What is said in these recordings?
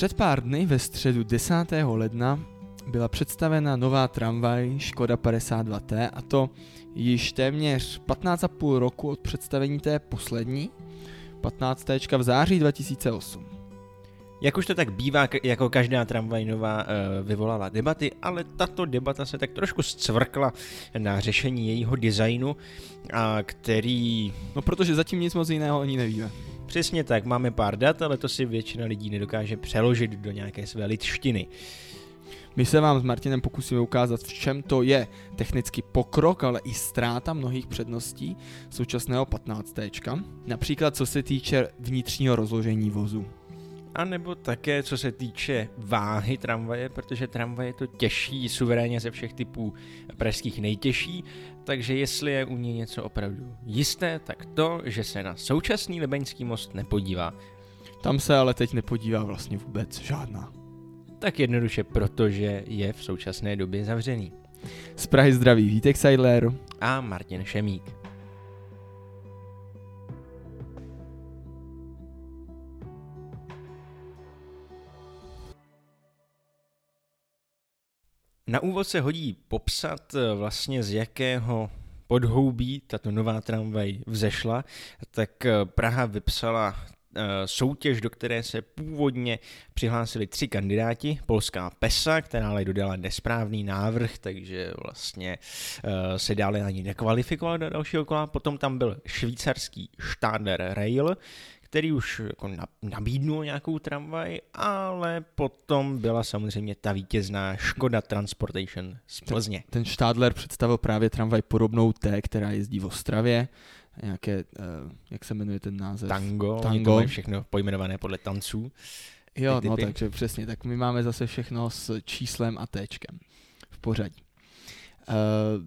Před pár dny ve středu 10. ledna byla představena nová tramvaj Škoda 52T a to již téměř 15,5 roku od představení té poslední, 15. v září 2008. Jak už to tak bývá, jako každá tramvaj nová uh, vyvolala debaty, ale tato debata se tak trošku zcvrkla na řešení jejího designu, a který... No protože zatím nic moc jiného ani nevíme. Přesně tak, máme pár dat, ale to si většina lidí nedokáže přeložit do nějaké své lidštiny. My se vám s Martinem pokusíme ukázat, v čem to je technický pokrok, ale i ztráta mnohých předností současného 15. Například co se týče vnitřního rozložení vozu. A nebo také co se týče váhy tramvaje, protože tramvaj je to těžší suverénně ze všech typů pražských nejtěžší, takže jestli je u něj něco opravdu jisté, tak to, že se na současný Lebeňský most nepodívá. Tam se ale teď nepodívá vlastně vůbec žádná. Tak jednoduše protože je v současné době zavřený. Z Prahy zdraví Vítek Seidler a Martin Šemík. Na úvod se hodí popsat eh, vlastně z jakého podhoubí tato nová tramvaj vzešla, tak eh, Praha vypsala eh, soutěž, do které se původně přihlásili tři kandidáti. Polská PESA, která ale dodala nesprávný návrh, takže vlastně se dále ani nekvalifikovala do dalšího kola. Potom tam byl švýcarský Stadler Rail, který už jako nabídnul nějakou tramvaj, ale potom byla samozřejmě ta vítězná Škoda Transportation z Plzně. Ten, ten Stadler představil právě tramvaj podobnou té, která jezdí v Ostravě, nějaké, uh, jak se jmenuje ten název? Tango, Tango. všechno pojmenované podle tanců. Jo, no takže přesně, tak my máme zase všechno s číslem a téčkem v pořadí. Uh,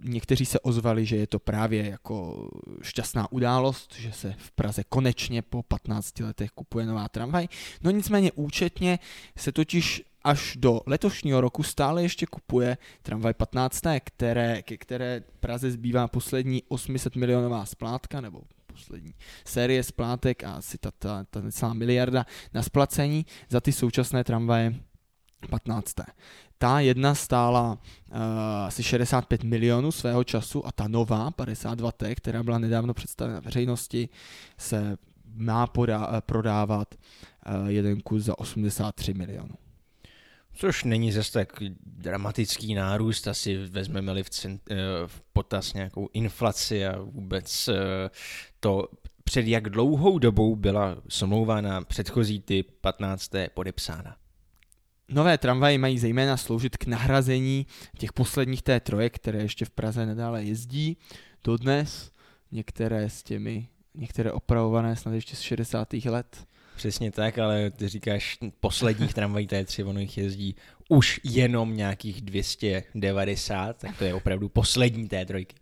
někteří se ozvali, že je to právě jako šťastná událost, že se v Praze konečně po 15 letech kupuje nová tramvaj. No nicméně účetně se totiž až do letošního roku stále ještě kupuje tramvaj 15, které, ke které Praze zbývá poslední 800 milionová splátka, nebo poslední série splátek a asi ta, ta, ta celá miliarda na splacení za ty současné tramvaje 15. Ta jedna stála uh, asi 65 milionů svého času a ta nová 52T, která byla nedávno představena veřejnosti, se má podá, prodávat uh, jeden kus za 83 milionů. Což není zase tak dramatický nárůst, asi vezmeme-li v, cent, v potaz nějakou inflaci a vůbec to, před jak dlouhou dobou byla smlouva na předchozí typ 15. podepsána. Nové tramvaje mají zejména sloužit k nahrazení těch posledních té troje, které ještě v Praze nedále jezdí. Dodnes některé s těmi, některé opravované snad ještě z 60. let. Přesně tak, ale ty říkáš posledních tramvají T3, ono jich jezdí už jenom nějakých 290, tak to je opravdu poslední té trojky.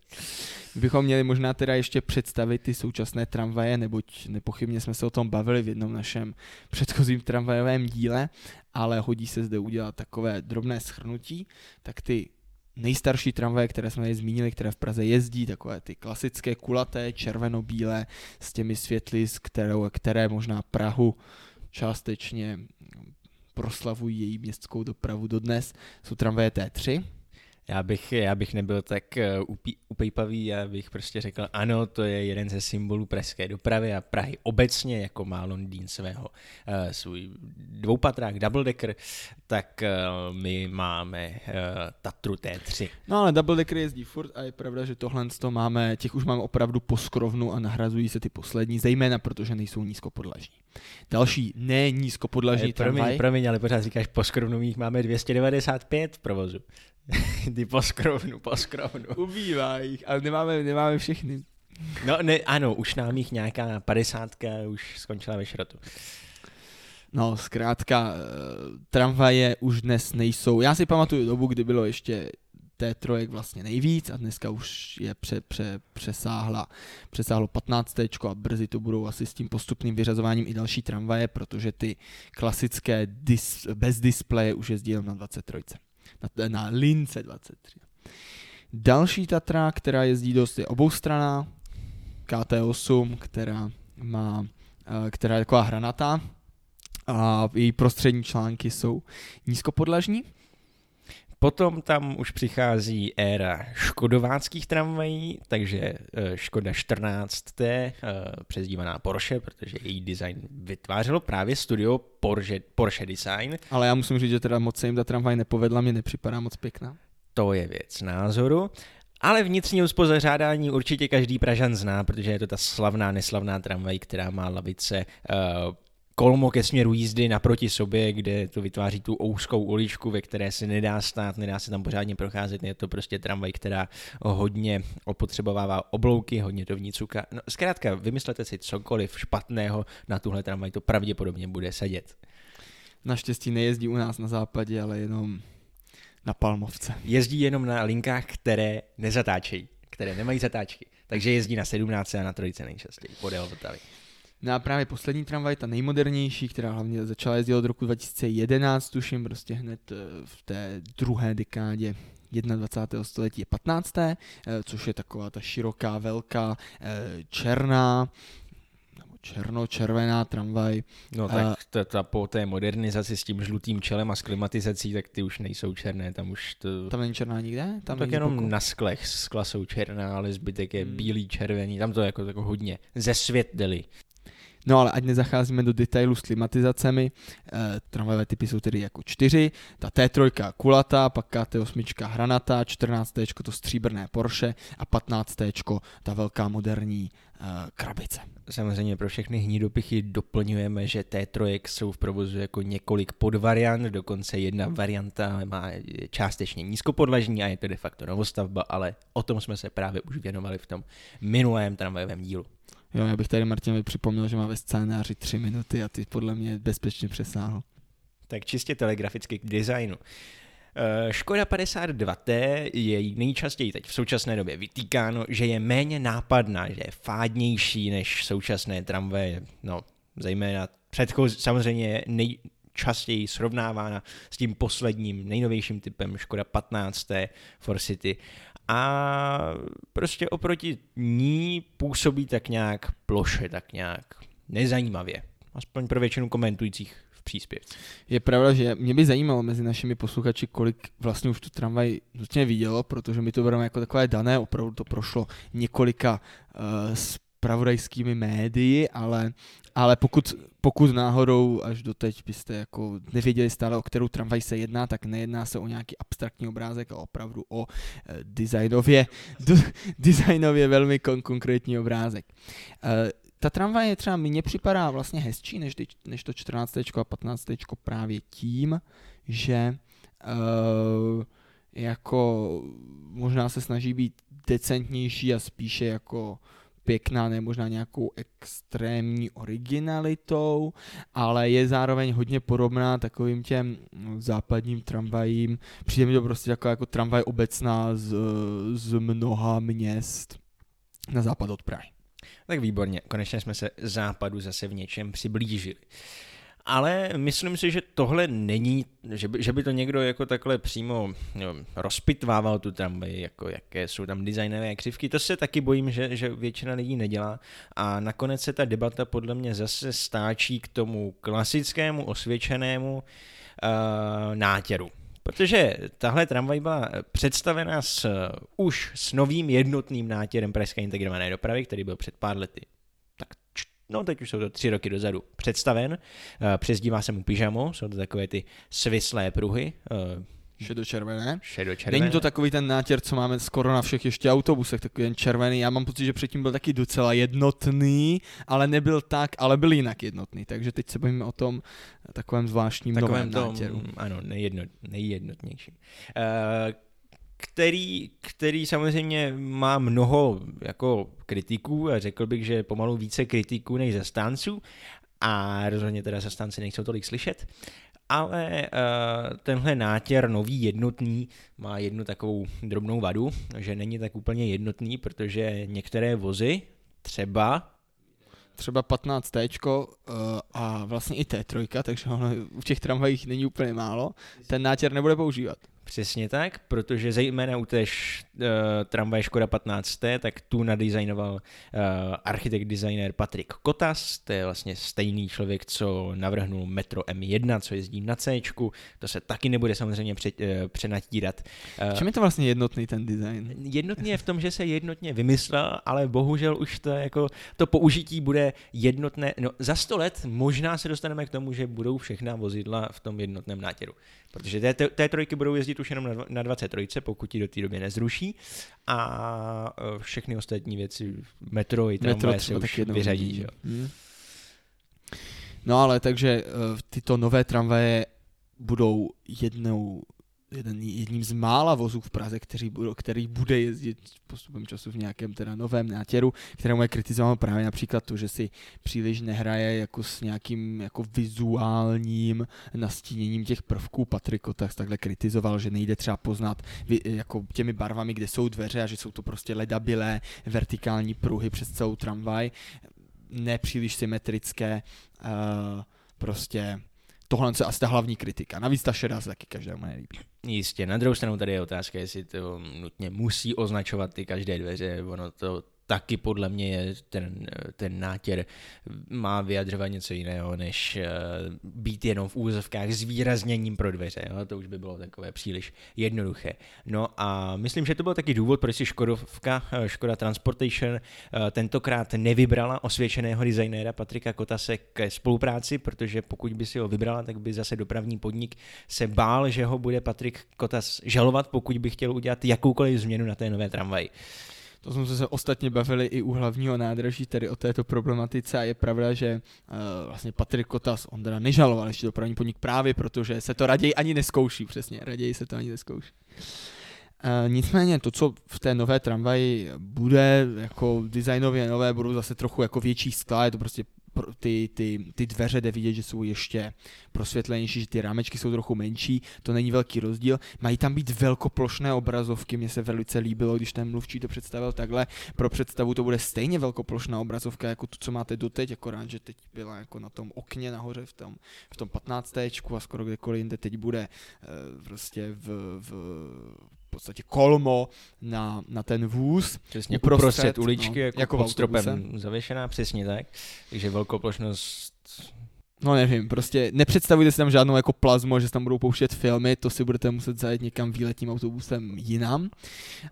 Bychom měli možná teda ještě představit ty současné tramvaje, neboť nepochybně jsme se o tom bavili v jednom našem předchozím tramvajovém díle, ale hodí se zde udělat takové drobné schrnutí, tak ty nejstarší tramvaje, které jsme tady zmínili, které v Praze jezdí, takové ty klasické kulaté, červeno-bílé s těmi světly, které, které možná Prahu částečně proslavují její městskou dopravu dodnes, jsou tramvaje T3, já bych, já bych nebyl tak uh, upejpavý, já bych prostě řekl, ano, to je jeden ze symbolů pražské dopravy a Prahy obecně, jako má Londýn svého uh, svůj dvoupatrák double decker, tak uh, my máme Tatru T3. No ale double decker jezdí furt a je pravda, že tohle to máme, těch už máme opravdu poskrovnu a nahrazují se ty poslední, zejména protože nejsou nízkopodlažní. Další ne nízkopodlažní tramvaj. Promiň, promiň, ale pořád říkáš poskrovnu, jich máme 295 v provozu. Ty poskrovnu, poskrovnu. Ubývá jich, ale nemáme, nemáme všechny. No ne, ano, už nám jich nějaká padesátka už skončila ve šrotu. No, zkrátka, eh, tramvaje už dnes nejsou. Já si pamatuju dobu, kdy bylo ještě té trojek vlastně nejvíc a dneska už je pře, pře, přesáhla, přesáhlo 15. a brzy to budou asi s tím postupným vyřazováním i další tramvaje, protože ty klasické dis, bez displeje už jezdí jenom na 23 na, na lince 23. Další Tatra, která jezdí dost, je oboustraná, KT8, která má, eh, která je taková hranatá, a její prostřední články jsou nízkopodlažní. Potom tam už přichází éra škodováckých tramvají, takže eh, Škoda 14T, eh, přezdívaná Porsche, protože její design vytvářelo právě studio Porsche, Porsche Design. Ale já musím říct, že teda moc se jim ta tramvaj nepovedla, mě nepřipadá moc pěkná. To je věc názoru. Ale vnitřní uspořádání určitě každý Pražan zná, protože je to ta slavná, neslavná tramvaj, která má lavice uh, kolmo ke směru jízdy naproti sobě, kde to vytváří tu ouskou uličku, ve které se nedá stát, nedá se tam pořádně procházet, je to prostě tramvaj, která hodně opotřebovává oblouky, hodně to vnitřuka. No, zkrátka, vymyslete si cokoliv špatného na tuhle tramvaj, to pravděpodobně bude sedět. Naštěstí nejezdí u nás na západě, ale jenom na Palmovce. Jezdí jenom na linkách, které nezatáčejí, které nemají zatáčky. Takže jezdí na 17 a na trojice nejčastěji, podél Vltavy. No a právě poslední tramvaj, ta nejmodernější, která hlavně začala jezdit od roku 2011, tuším, prostě hned eh, v té druhé dekádě 21. století je 15. Eh, což je taková ta široká, velká, eh, černá, černo-červená tramvaj. No tak ta, ta, po té modernizaci s tím žlutým čelem a s klimatizací, tak ty už nejsou černé, tam už to... Tam není černá nikde? Tam tak jenom boku? na sklech skla jsou černá, ale zbytek je hmm. bílý, červený, tam to jako, jako hodně ze svět deli. No ale ať nezacházíme do detailů s klimatizacemi, e, tramvajové typy jsou tedy jako čtyři, ta T3 kulatá, pak T8 hranatá, 14 to stříbrné Porsche a 15 ta velká moderní e, krabice. Samozřejmě pro všechny hnidopichy doplňujeme, že T3 jsou v provozu jako několik podvariant, dokonce jedna varianta má částečně nízkopodlažní a je to de facto novostavba, ale o tom jsme se právě už věnovali v tom minulém tramvajovém dílu. Jo, já bych tady Martinovi připomněl, že má ve scénáři tři minuty a ty podle mě bezpečně přesáhl. Tak čistě telegraficky k designu. Eh, Škoda 52T je nejčastěji teď v současné době vytýkáno, že je méně nápadná, že je fádnější než současné tramvaje, no zejména předchozí, samozřejmě nejčastěji srovnávána s tím posledním, nejnovějším typem Škoda 15T For City a prostě oproti ní působí tak nějak ploše, tak nějak nezajímavě. Aspoň pro většinu komentujících v příspěvce. Je pravda, že mě by zajímalo mezi našimi posluchači, kolik vlastně už tu tramvaj nutně vidělo, protože my to bereme jako takové dané, opravdu to prošlo několika uh, spravodajskými médii, ale, ale pokud, pokud náhodou až doteď byste jako nevěděli stále, o kterou tramvaj se jedná, tak nejedná se o nějaký abstraktní obrázek, ale opravdu o e, designově, d, designově velmi kon, konkrétní obrázek. E, ta tramvaj je třeba, mně připadá vlastně hezčí než, než to 14. a 15. právě tím, že e, jako možná se snaží být decentnější a spíše jako pěkná, ne možná nějakou extrémní originalitou, ale je zároveň hodně podobná takovým těm západním tramvajím. Přijde mi to prostě jako, jako tramvaj obecná z, z mnoha měst na západ od Prahy. Tak výborně, konečně jsme se západu zase v něčem přiblížili ale myslím si, že tohle není, že by, že by to někdo jako takhle přímo jo, rozpitvával tu tramvaj, jako jaké jsou tam designové křivky, to se taky bojím, že, že většina lidí nedělá. A nakonec se ta debata podle mě zase stáčí k tomu klasickému osvědčenému uh, nátěru. Protože tahle tramvaj byla představena s, už s novým jednotným nátěrem pražské integrované dopravy, který byl před pár lety no teď už jsou to tři roky dozadu, představen. Eh, přezdívá se mu pyžamo, jsou to takové ty svislé pruhy. Eh, šedočervené. Šedočervené. Není to takový ten nátěr, co máme skoro na všech ještě autobusech, takový ten červený. Já mám pocit, že předtím byl taky docela jednotný, ale nebyl tak, ale byl jinak jednotný. Takže teď se bavíme o tom takovém zvláštním takovém novém tom, nátěru. Ano, nejjedno, nejjednotnějším. Uh, který, který samozřejmě má mnoho jako kritiků a řekl bych, že pomalu více kritiků než zastánců. A rozhodně teda zastánci nejsou tolik slyšet, ale uh, tenhle nátěr nový jednotný má jednu takovou drobnou vadu, že není tak úplně jednotný, protože některé vozy, třeba třeba 15 T uh, a vlastně i T3, takže ono v těch tramvajích není úplně málo, ten nátěr nebude používat. Přesně tak, protože zejména u té š, uh, tramvaje Škoda 15, tak tu nadizajnoval uh, architekt designer Patrik Kotas, to je vlastně stejný člověk, co navrhnul Metro M1, co jezdí na C, to se taky nebude samozřejmě pře, uh, přenatírat. Uh, Čím je to vlastně jednotný ten design? Jednotný je v tom, že se jednotně vymyslel, ale bohužel už to jako to použití bude jednotné. No za sto let možná se dostaneme k tomu, že budou všechna vozidla v tom jednotném nátěru. Protože té, té trojky budou jezdit už jenom na, na 23, pokud ji do té doby nezruší a e, všechny ostatní věci, metro i tramvaje se už vyřadí. Že? Hmm. No ale takže uh, tyto nové tramvaje budou jednou jeden, jedním z mála vozů v Praze, který, který bude jezdit postupem času v nějakém teda novém nátěru, kterému je kritizováno právě například to, že si příliš nehraje jako s nějakým jako vizuálním nastíněním těch prvků. Patriko tak takhle kritizoval, že nejde třeba poznat jako těmi barvami, kde jsou dveře a že jsou to prostě ledabilé vertikální pruhy přes celou tramvaj, nepříliš symetrické, uh, prostě tohle je asi ta hlavní kritika. Navíc ta šedá se taky každému nelíbí. Jistě, na druhou stranu tady je otázka, jestli to nutně musí označovat ty každé dveře, ono to taky podle mě je ten, ten nátěr má vyjadřovat něco jiného, než eh, být jenom v úzovkách zvýrazněním pro dveře. Jo? To už by bylo takové příliš jednoduché. No a myslím, že to byl taky důvod, proč si Škodovka, eh, Škoda Transportation eh, tentokrát nevybrala osvědčeného designéra Patrika Kotase ke spolupráci, protože pokud by si ho vybrala, tak by zase dopravní podnik se bál, že ho bude Patrik Kotas žalovat, pokud by chtěl udělat jakoukoliv změnu na té nové tramvaji. To jsme se ostatně bavili i u hlavního nádraží, tedy o této problematice a je pravda, že uh, vlastně Patrik Kotas, on teda nežaloval ještě dopravní podnik právě protože se to raději ani neskouší, přesně, raději se to ani neskouší. Uh, nicméně to, co v té nové tramvaji bude, jako designově nové, budou zase trochu jako větší skla, je to prostě ty, ty, ty dveře jde vidět, že jsou ještě prosvětlenější, že ty rámečky jsou trochu menší, to není velký rozdíl. Mají tam být velkoplošné obrazovky, mně se velice líbilo, když ten mluvčí to představil takhle. Pro představu to bude stejně velkoplošná obrazovka jako to, co máte doteď, akorát, že teď byla jako na tom okně nahoře v tom, v tom 15. a skoro kdekoliv jinde teď bude uh, prostě v, v podstatě kolmo na, na ten vůz. Přesně uprostřed, uprostřed uličky, no, jako, jako pod stropem zavěšená, přesně tak. Takže velkoplošnost No nevím, prostě nepředstavujte si tam žádnou jako plazmo, že se tam budou pouštět filmy, to si budete muset zajet někam výletním autobusem jinam,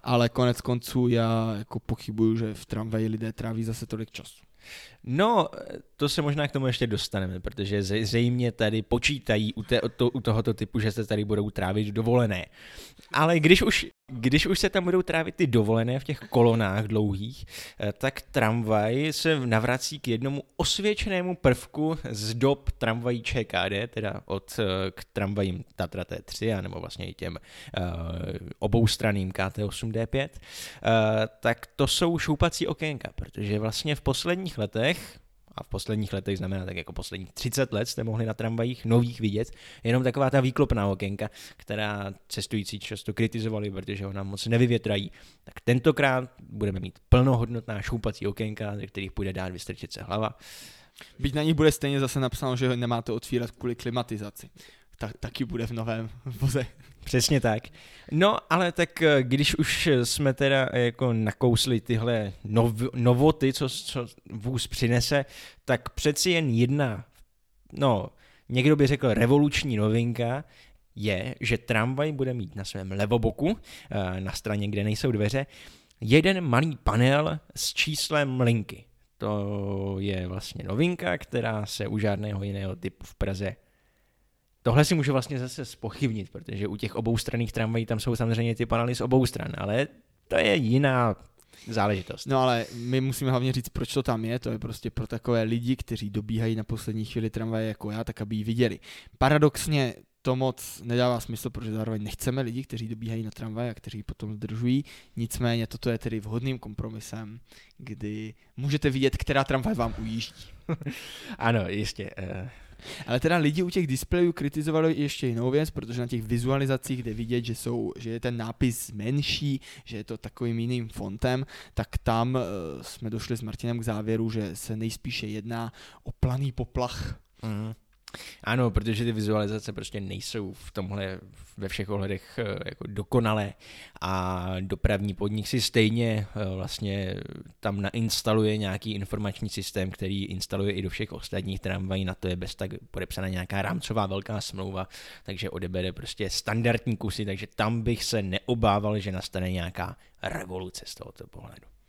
ale konec konců já jako pochybuju, že v tramvaji lidé tráví zase tolik času. No, to se možná k tomu ještě dostaneme, protože zřejmě tady počítají u, té, to, u tohoto typu, že se tady budou trávit dovolené. Ale když už, když už se tam budou trávit ty dovolené v těch kolonách dlouhých, eh, tak tramvaj se navrací k jednomu osvědčenému prvku z dob tramvají ČKD, teda od eh, k tramvajím Tatra T3, nebo vlastně i těm uh, oboustraným KT8D5, uh, tak to jsou šoupací okénka, protože vlastně v posledních letech a v posledních letech znamená tak jako posledních 30 let jste mohli na tramvajích nových vidět, jenom taková ta výklopná okénka, která cestující často kritizovali, protože ho nám moc nevyvětrají. Tak tentokrát budeme mít plnohodnotná šoupací okénka, ze kterých půjde dát vystrčit se hlava. Byť na nich bude stejně zase napsáno, že nemáte otvírat kvůli klimatizaci. Tak, taky bude v novém voze. Přesně tak. No, ale tak eh, když už jsme teda eh, jako nakousli tyhle nov, novoty, co, co vůz přinese, tak přeci jen jedna, no, někdo by řekl revoluční novinka, je, že tramvaj bude mít na svém levoboku, eh, na straně, kde nejsou dveře, jeden malý panel s číslem linky. To je vlastně novinka, která se u žádného jiného typu v Praze Tohle si můžu vlastně zase spochybnit, protože u těch oboustranných tramvají tam jsou samozřejmě ty panely z obou stran, ale to je jiná záležitost. No ale my musíme hlavně říct, proč to tam je. To je prostě pro takové lidi, kteří dobíhají na poslední chvíli tramvaje jako já, tak aby ji viděli. Paradoxně to moc nedává smysl, protože zároveň nechceme lidi, kteří dobíhají na tramvaj a kteří potom zdržují. Nicméně toto je tedy vhodným kompromisem, kdy můžete vidět, která tramvaj vám ujíždí. ano, jistě. Uh ale teda lidi u těch displejů kritizovali ještě jinou věc, protože na těch vizualizacích jde vidět, že, jsou, že je ten nápis menší, že je to takovým jiným fontem, tak tam uh, jsme došli s Martinem k závěru, že se nejspíše jedná o planý poplach. Mm. Ano, protože ty vizualizace prostě nejsou v tomhle ve všech ohledech eh, jako dokonalé. A dopravní podnik si stejně eh, vlastně tam nainstaluje nějaký informační systém, který instaluje i do všech ostatních tramvají, na to je bez tak podepsaná nějaká rámcová velká smlouva, takže odebere prostě standardní kusy, takže tam bych se neobával, že nastane nějaká revoluce z tohoto pohledu.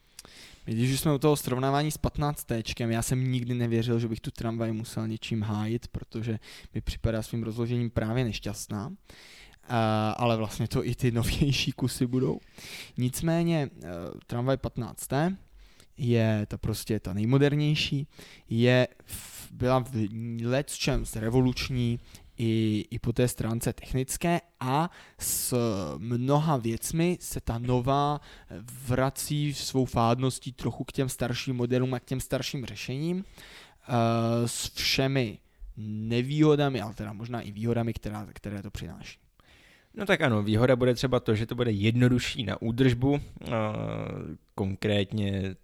Když jsme u toho srovnávání s 15 téčkem, já jsem nikdy nevěřil, že bych tu tramvaj musel něčím hájit, protože mi připadá svým rozložením právě nešťastná. Uh, ale vlastně to i ty novější kusy budou. Nicméně uh, tramvaj 15 je ta prostě ta nejmodernější, je byla v let čem revoluční, i, i po té stránce technické a s mnoha věcmi se ta nová vrací svou fádností trochu k těm starším modelům a k těm starším řešením uh, s všemi nevýhodami, ale teda možná i výhodami, která, které to přináší. No tak ano, výhoda bude třeba to, že to bude jednodušší na údržbu, konkrétně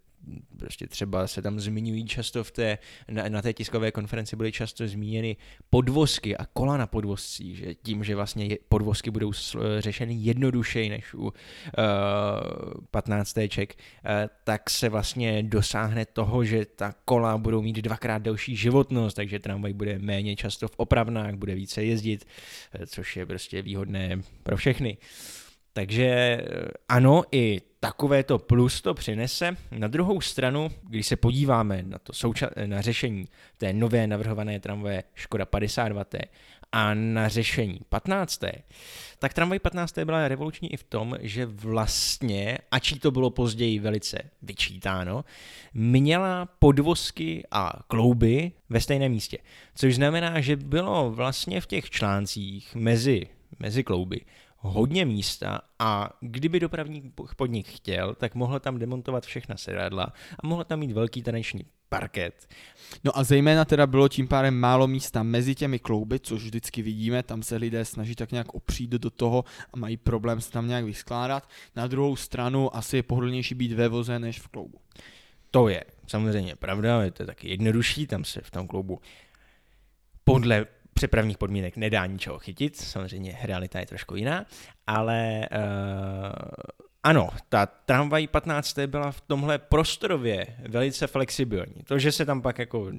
prostě třeba se tam zmiňují často v té, na, na té tiskové konferenci byly často zmíněny podvozky a kola na podvozcích, že tím, že vlastně podvozky budou řešeny jednodušeji než u uh, 15 ček, uh, tak se vlastně dosáhne toho, že ta kola budou mít dvakrát delší životnost, takže tramvaj bude méně často v opravnách, bude více jezdit, uh, což je prostě výhodné pro všechny. Takže ano, i takovéto plus to přinese. Na druhou stranu, když se podíváme na, to souča- na řešení té nové navrhované tramvaje Škoda 52 a na řešení 15. Tak tramvaj 15. byla revoluční i v tom, že vlastně, ač to bylo později velice vyčítáno, měla podvozky a klouby ve stejném místě. Což znamená, že bylo vlastně v těch článcích mezi, mezi klouby hodně místa a kdyby dopravní podnik chtěl, tak mohl tam demontovat všechna sedadla a mohl tam mít velký taneční parket. No a zejména teda bylo tím pádem málo místa mezi těmi klouby, což vždycky vidíme, tam se lidé snaží tak nějak opřít do toho a mají problém se tam nějak vyskládat. Na druhou stranu asi je pohodlnější být ve voze než v kloubu. To je samozřejmě pravda, je to taky jednodušší, tam se v tom kloubu podle přepravních podmínek nedá ničeho chytit, samozřejmě realita je trošku jiná, ale uh, ano, ta tramvaj 15. byla v tomhle prostorově velice flexibilní. To, že se tam pak jako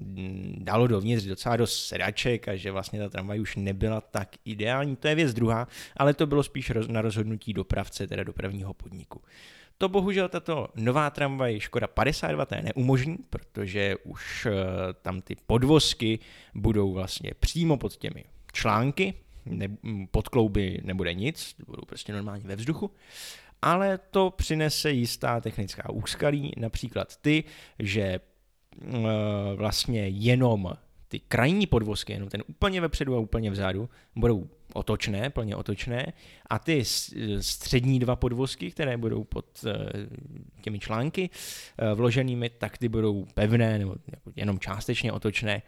dalo dovnitř docela dost sedaček a že vlastně ta tramvaj už nebyla tak ideální, to je věc druhá, ale to bylo spíš na rozhodnutí dopravce, teda dopravního podniku. To bohužel tato nová tramvaj Škoda 52 T neumožní, protože už uh, tam ty podvozky budou vlastně přímo pod těmi články, ne, pod klouby nebude nic, budou prostě normálně ve vzduchu, ale to přinese jistá technická úskalí, například ty, že uh, vlastně jenom ty krajní podvozky, jenom ten úplně vepředu a úplně vzadu, budou otočné, plně otočné a ty střední dva podvozky, které budou pod eh, těmi články eh, vloženými, tak ty budou pevné nebo jenom částečně otočné.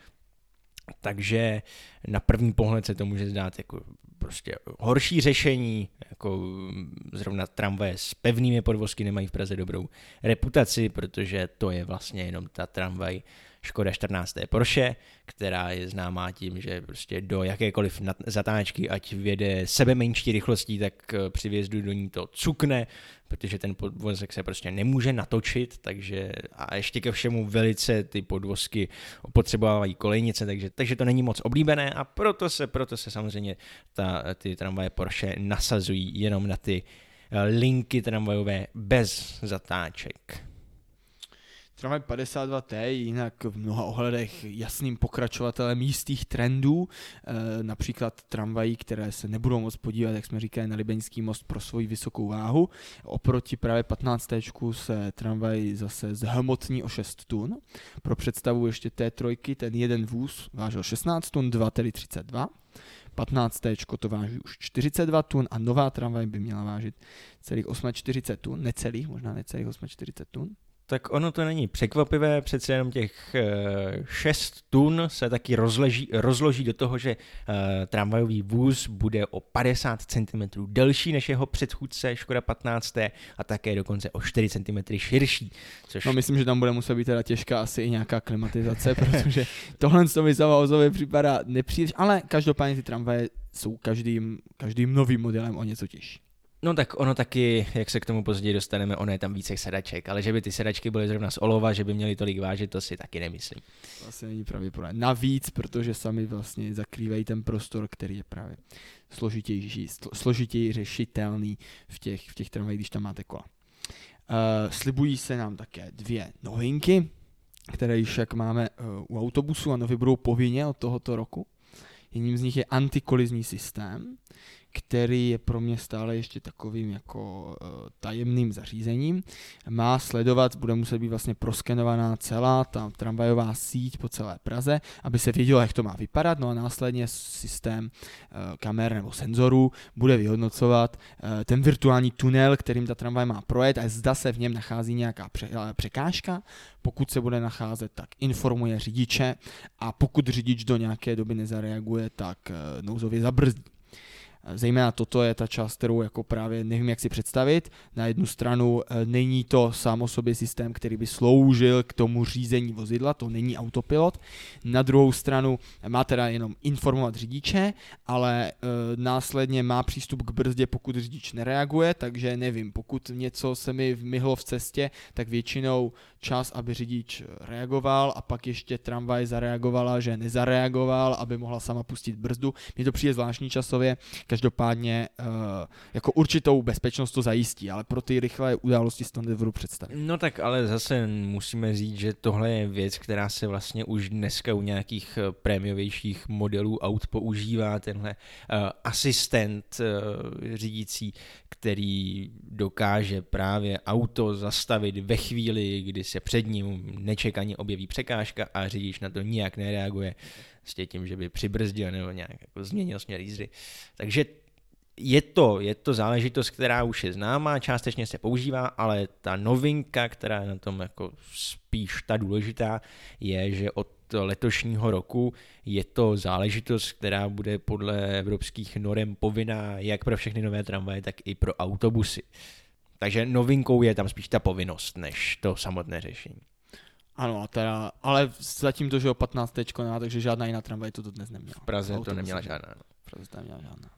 Takže na první pohled se to může zdát jako prostě horší řešení, jako mm, zrovna tramvaje s pevnými podvozky nemají v Praze dobrou reputaci, protože to je vlastně jenom ta tramvaj Škoda 14. Porsche, která je známá tím, že prostě do jakékoliv zatáčky, ať věde sebe menší rychlostí, tak eh, při vjezdu do ní to cukne, protože ten podvozek se prostě nemůže natočit, takže a ještě ke všemu velice ty podvozky potřebovávají kolejnice, takže, takže to není moc oblíbené a proto se, proto se samozřejmě ta, ty tramvaje Porsche nasazují jenom na ty eh, linky tramvajové bez zatáček. Tramvaj 52T je jinak v mnoha ohledech jasným pokračovatelem jistých trendů, e, například tramvají, které se nebudou moc podívat, jak jsme říkali, na Libeňský most pro svoji vysokou váhu. Oproti právě 15. se tramvaj zase zhmotní o 6 tun. Pro představu ještě T3, ten jeden vůz vážil 16 tun, dva tedy 32. 15. to váží už 42 tun a nová tramvaj by měla vážit celých 840 tun, necelých, možná necelých 840 tun. Tak ono to není překvapivé, přece jenom těch 6 eh, tun se taky rozleží, rozloží do toho, že uh, tramvajový vůz bude o 50 cm delší než jeho předchůdce Škoda 15 a také dokonce o 4 cm širší. Což... No myslím, že tam bude muset být teda těžká asi i nějaká klimatizace, protože tohle z mi sama připadá nepříliš, ale každopádně ty tramvaje jsou každým, každým novým modelem o něco těžší. No tak ono taky, jak se k tomu později dostaneme, ono je tam více sedaček, ale že by ty sedačky byly zrovna z olova, že by měly tolik vážit, to si taky nemyslím. To asi není pravděpodobné. Navíc, protože sami vlastně zakrývají ten prostor, který je právě složitější, složitěji řešitelný v těch, v těch tramvajích, když tam máte kola. Uh, slibují se nám také dvě novinky, které již jak máme uh, u autobusu a nově budou povinně od tohoto roku. Jedním z nich je antikolizní systém, který je pro mě stále ještě takovým jako uh, tajemným zařízením. Má sledovat, bude muset být vlastně proskenovaná celá ta tramvajová síť po celé Praze, aby se vědělo, jak to má vypadat, no a následně systém uh, kamer nebo senzorů bude vyhodnocovat uh, ten virtuální tunel, kterým ta tramvaj má projet a zda se v něm nachází nějaká pře- překážka. Pokud se bude nacházet, tak informuje řidiče a pokud řidič do nějaké doby nezareaguje, tak nouzově zabrzdí. Zejména toto je ta část, kterou jako právě nevím, jak si představit. Na jednu stranu eh, není to sám o sobě systém, který by sloužil k tomu řízení vozidla, to není autopilot. Na druhou stranu má teda jenom informovat řidiče, ale e, následně má přístup k brzdě, pokud řidič nereaguje, takže nevím, pokud něco se mi vmyhlo v cestě, tak většinou čas, aby řidič reagoval a pak ještě tramvaj zareagovala, že nezareagoval, aby mohla sama pustit brzdu. Mně to přijde zvláštní časově, každopádně uh, jako určitou bezpečnost to zajistí, ale pro ty rychlé události si to nedovedu představit. No tak ale zase musíme říct, že tohle je věc, která se vlastně už dneska u nějakých eh, prémiovějších modelů aut používá, tenhle uh, asistent uh, řídící, který dokáže právě auto zastavit ve chvíli, kdy se před ním nečekaně objeví překážka a řidič na to nijak nereaguje s tím, že by přibrzdil nebo nějak jako změnil směr jízdy. Takže je to, je to záležitost, která už je známá, částečně se používá, ale ta novinka, která je na tom jako spíš ta důležitá, je, že od letošního roku je to záležitost, která bude podle evropských norem povinná jak pro všechny nové tramvaje, tak i pro autobusy. Takže novinkou je tam spíš ta povinnost, než to samotné řešení. Ano, a teda, ale zatím to, že o 15 tečko takže žádná jiná tramvaj to dnes neměla. V Praze to neměla žádná. No. V Praze to neměla žádná.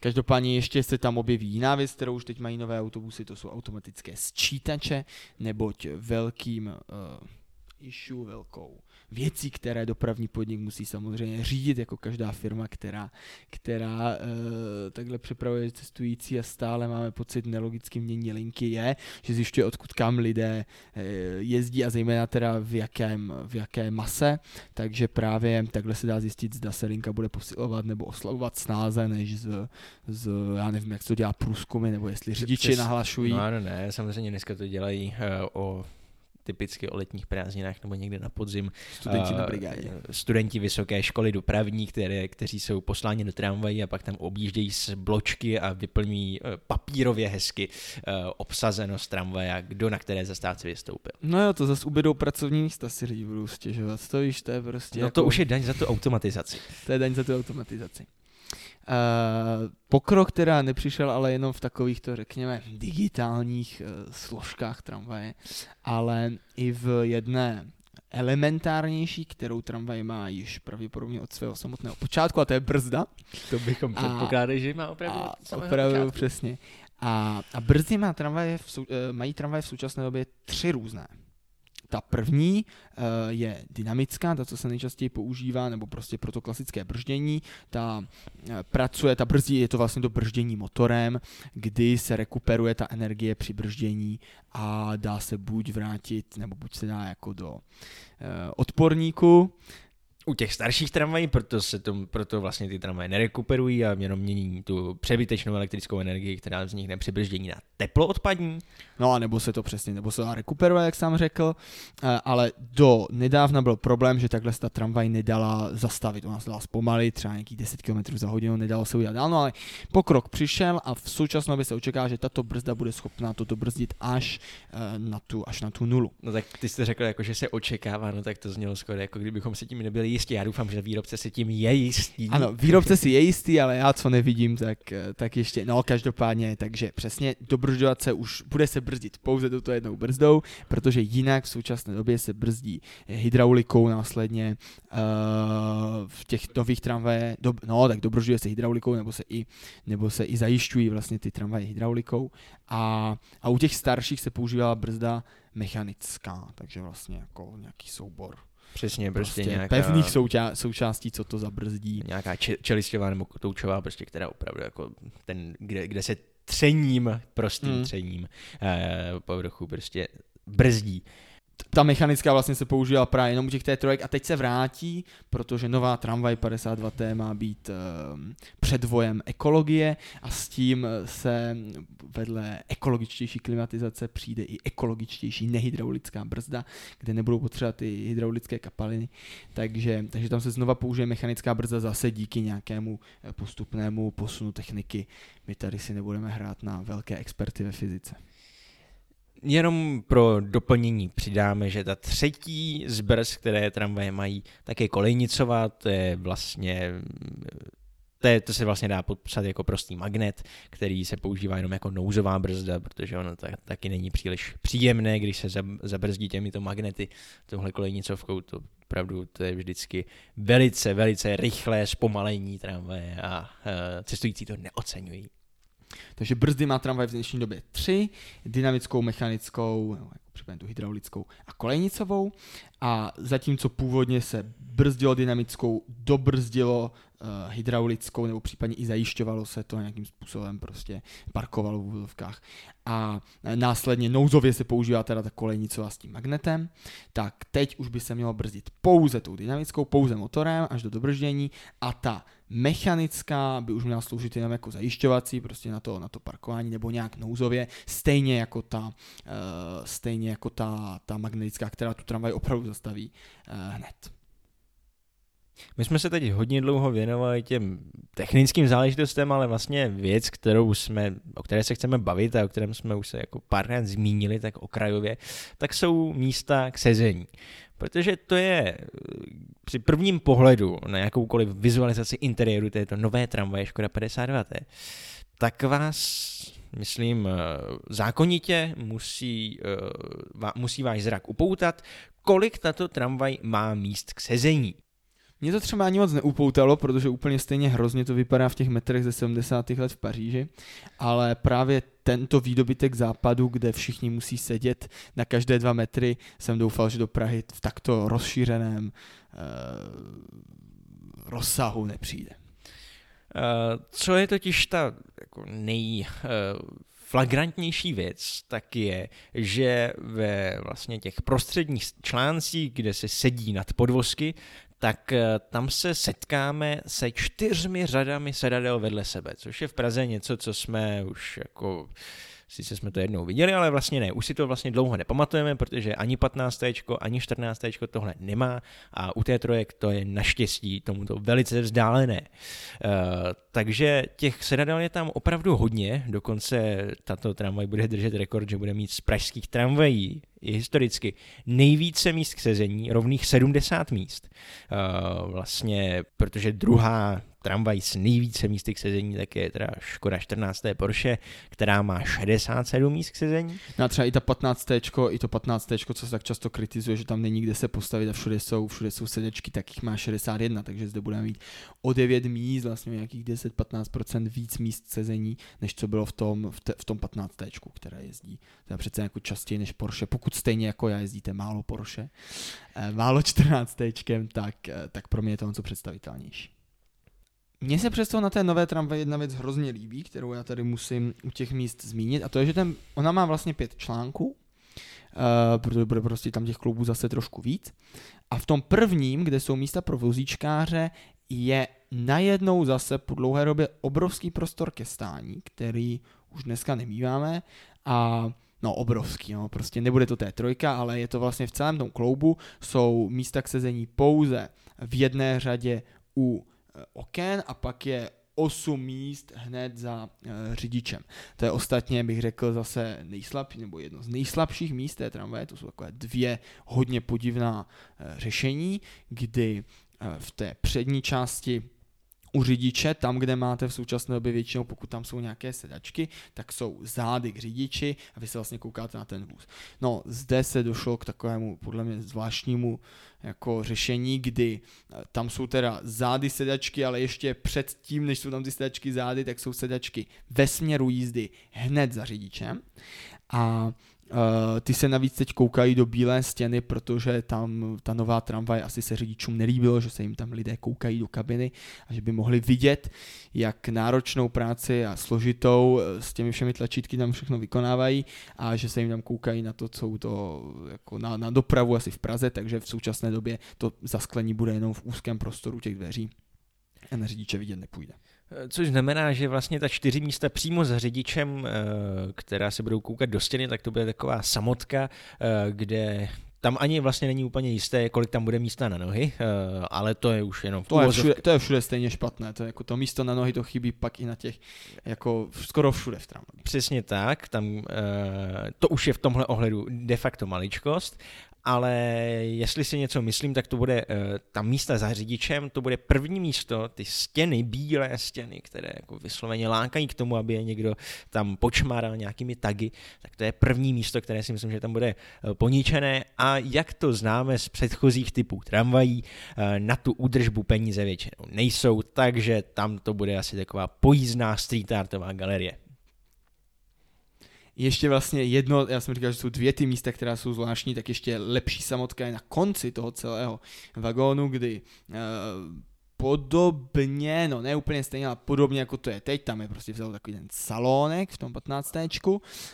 Každopádně ještě se tam objeví jiná věc, kterou už teď mají nové autobusy, to jsou automatické sčítače, neboť velkým uh, issue, velkou věcí, které dopravní podnik musí samozřejmě řídit, jako každá firma, která, která e, takhle přepravuje cestující a stále máme pocit nelogicky mění linky, je, že zjišťuje, odkud kam lidé e, jezdí a zejména teda v jakém, v jaké mase, takže právě takhle se dá zjistit, zda se linka bude posilovat nebo oslavovat snáze, než z, z já nevím, jak to dělá průzkumy, nebo jestli řidiči nahlašují. No, no ne, samozřejmě dneska to dělají uh, o typicky o letních prázdninách nebo někde na podzim. Studenti uh, na brigádě. Studenti vysoké školy dopravní, které, kteří jsou posláni do tramvají a pak tam objíždějí z bločky a vyplňují uh, papírově hezky uh, obsazenost tramvaje kdo na které zastávce vystoupil. No jo, to zase ubydou pracovní místa si lidi budou stěžovat. To víš, to je prostě No jako... to už je daň za tu automatizaci. to je daň za tu automatizaci. Uh, pokrok teda nepřišel ale jenom v takových to řekněme digitálních uh, složkách tramvaje, ale i v jedné elementárnější, kterou tramvaj má již pravděpodobně od svého samotného počátku, a to je brzda. To bychom předpokládali, že má opravdu a opravdu počátku. přesně. A, a brzdy má tramvaje v, eh, mají tramvaje v současné době tři různé. Ta první uh, je dynamická, ta, co se nejčastěji používá, nebo prostě pro to klasické brždění. Ta uh, pracuje, ta brzdí, je to vlastně to brždění motorem, kdy se rekuperuje ta energie při brždění a dá se buď vrátit, nebo buď se dá jako do uh, odporníku, u těch starších tramvají, proto, se to, proto vlastně ty tramvaje nerekuperují a jenom mění tu přebytečnou elektrickou energii, která vznikne při brždění na teplo odpadní. No a nebo se to přesně, nebo se to rekuperuje, jak jsem řekl, eh, ale do nedávna byl problém, že takhle se ta tramvaj nedala zastavit, ona se dala zpomalit, třeba nějakých 10 km za hodinu, nedalo se udělat dál, no ale pokrok přišel a v současné době se očeká, že tato brzda bude schopná toto brzdit až eh, na tu, až na tu nulu. No tak ty jste řekl, jako, že se očekává, no tak to znělo skoro, jako kdybychom se tím nebyli jistí. Já doufám, že výrobce si tím je jistý. Ano, výrobce si je jistý, ale já co nevidím, tak, eh, tak ještě, no každopádně, takže přesně dobržďovat se už bude se brzdit pouze touto jednou brzdou, protože jinak v současné době se brzdí hydraulikou následně uh, v těch nových tramvaje, do, no tak dobržuje se hydraulikou nebo se i, nebo se i zajišťují vlastně ty tramvaje hydraulikou a, a u těch starších se používala brzda mechanická, takže vlastně jako nějaký soubor Přesně, prostě, prostě nějaká... pevných souča- součástí, co to zabrzdí. Nějaká če- čelistová nebo kotoučová, prostě, která opravdu jako ten, kde, kde se třením, prostým hmm. třením eh, povrchu prostě brzdí ta mechanická vlastně se používala právě jenom u těch T3 a teď se vrátí, protože nová tramvaj 52T má být um, předvojem ekologie a s tím se vedle ekologičtější klimatizace přijde i ekologičtější nehydraulická brzda, kde nebudou potřebovat ty hydraulické kapaliny, takže, takže tam se znova použije mechanická brzda zase díky nějakému eh, postupnému posunu techniky. My tady si nebudeme hrát na velké experty ve fyzice. Jenom pro doplnění přidáme, že ta třetí zbrz, které tramvaje mají, tak je kolejnicová, to je vlastně to, je, to se vlastně dá popsat jako prostý magnet, který se používá jenom jako nouzová brzda, protože ono tak, taky není příliš příjemné, když se zabrzdí těmito magnety. Tohle kolejnicovkou to opravdu to je vždycky velice, velice rychlé zpomalení tramvaje a uh, cestující to neocenují. Takže brzdy má tramvaj v dnešní době tři, dynamickou, mechanickou, no, jako tu hydraulickou a kolejnicovou. A zatímco původně se brzdilo dynamickou, dobrzdilo uh, hydraulickou, nebo případně i zajišťovalo se to nějakým způsobem, prostě parkovalo v úvodovkách. A následně nouzově se používá teda ta kolejnicová s tím magnetem, tak teď už by se mělo brzdit pouze tou dynamickou, pouze motorem až do dobrždění a ta mechanická by už měla sloužit jenom jako zajišťovací, prostě na to, na to parkování nebo nějak nouzově, stejně jako ta, uh, stejně jako ta, ta magnetická, která tu tramvaj opravdu zastaví uh, hned. My jsme se teď hodně dlouho věnovali těm technickým záležitostem, ale vlastně věc, kterou jsme, o které se chceme bavit a o kterém jsme už se jako párkrát zmínili, tak okrajově, tak jsou místa k sezení. Protože to je při prvním pohledu na jakoukoliv vizualizaci interiéru této nové tramvaje Škoda 52T, tak vás myslím, zákonitě musí, eh, musí váš zrak upoutat, kolik tato tramvaj má míst k sezení. Mě to třeba ani moc neupoutalo, protože úplně stejně hrozně to vypadá v těch metrech ze 70. let v Paříži, ale právě tento výdobytek západu, kde všichni musí sedět na každé dva metry, jsem doufal, že do Prahy v takto rozšířeném uh, rozsahu nepřijde. Uh, co je totiž ta jako nej... Uh, flagrantnější věc tak je, že ve vlastně těch prostředních článcích, kde se sedí nad podvozky, tak eh, tam se setkáme se čtyřmi řadami sedadel vedle sebe, což je v Praze něco, co jsme už jako sice jsme to jednou viděli, ale vlastně ne, už si to vlastně dlouho nepamatujeme, protože ani 15. ani 14. tohle nemá a u té trojek to je naštěstí tomuto velice vzdálené. Uh, takže těch sedadel je tam opravdu hodně, dokonce tato tramvaj bude držet rekord, že bude mít z pražských tramvají i historicky nejvíce míst k sezení, rovných 70 míst. Uh, vlastně, protože druhá tramvaj s nejvíce místy k sezení, tak je teda Škoda 14. Porsche, která má 67 míst k sezení. No a třeba i ta 15. i to 15. co se tak často kritizuje, že tam není kde se postavit a všude jsou, všude jsou sedečky, tak jich má 61, takže zde budeme mít o 9 míst, vlastně nějakých 10-15% víc míst k sezení, než co bylo v tom, v, te, v tom 15. které jezdí. To je přece jako častěji než Porsche, pokud stejně jako já jezdíte málo Porsche, eh, málo 14. tak, eh, tak pro mě je to něco představitelnější. Mně se přesto na té nové tramvaj jedna věc hrozně líbí, kterou já tady musím u těch míst zmínit, a to je, že ten, ona má vlastně pět článků, uh, protože bude prostě tam těch kloubů zase trošku víc. A v tom prvním, kde jsou místa pro vozíčkáře, je najednou zase po dlouhé době obrovský prostor ke stání, který už dneska nemýváme a no obrovský, no, prostě nebude to té trojka, ale je to vlastně v celém tom kloubu, jsou místa k sezení pouze v jedné řadě u oken a pak je 8 míst hned za e, řidičem. To je ostatně, bych řekl, zase nejslabší, nebo jedno z nejslabších míst té tramvaje, to jsou takové dvě hodně podivná e, řešení, kdy e, v té přední části u řidiče, tam, kde máte v současné době většinou, pokud tam jsou nějaké sedačky, tak jsou zády k řidiči a vy se vlastně koukáte na ten vůz. No, zde se došlo k takovému, podle mě, zvláštnímu jako řešení, kdy eh, tam jsou teda zády sedačky, ale ještě před tím, než jsou tam ty sedačky zády, tak jsou sedačky ve směru jízdy hned za řidičem. A Uh, ty se navíc teď koukají do bílé stěny, protože tam ta nová tramvaj asi se řidičům nelíbilo, že se jim tam lidé koukají do kabiny a že by mohli vidět, jak náročnou práci a složitou eh, s těmi všemi tlačítky tam všechno vykonávají a že se jim tam koukají na to, co to jako na, na dopravu asi v Praze, takže v současné době to zasklení bude jenom v úzkém prostoru těch dveří a na řidiče vidět nepůjde. Což znamená, že vlastně ta čtyři místa přímo za řidičem, eh, která se budou koukat do stěny, tak to bude taková samotka, eh, kde tam ani vlastně není úplně jisté, kolik tam bude místa na nohy, eh, ale to je už jenom v to je, všude, to je všude stejně špatné, to, je jako to místo na nohy to chybí pak i na těch, jako skoro všude v tramvaji. Přesně tak, tam to už je v tomhle ohledu de facto maličkost ale jestli si něco myslím, tak to bude uh, ta místa za řidičem, to bude první místo, ty stěny, bílé stěny, které jako vysloveně lákají k tomu, aby je někdo tam počmáral nějakými tagy, tak to je první místo, které si myslím, že tam bude uh, poničené. A jak to známe z předchozích typů tramvají, uh, na tu údržbu peníze většinou nejsou, takže tam to bude asi taková pojízdná street artová galerie ještě vlastně jedno, já jsem říkal, že jsou dvě ty místa, která jsou zvláštní, tak ještě lepší samotka je na konci toho celého vagónu, kdy uh, podobně, no ne úplně stejně, ale podobně jako to je teď, tam je prostě vzal takový ten salónek v tom 15.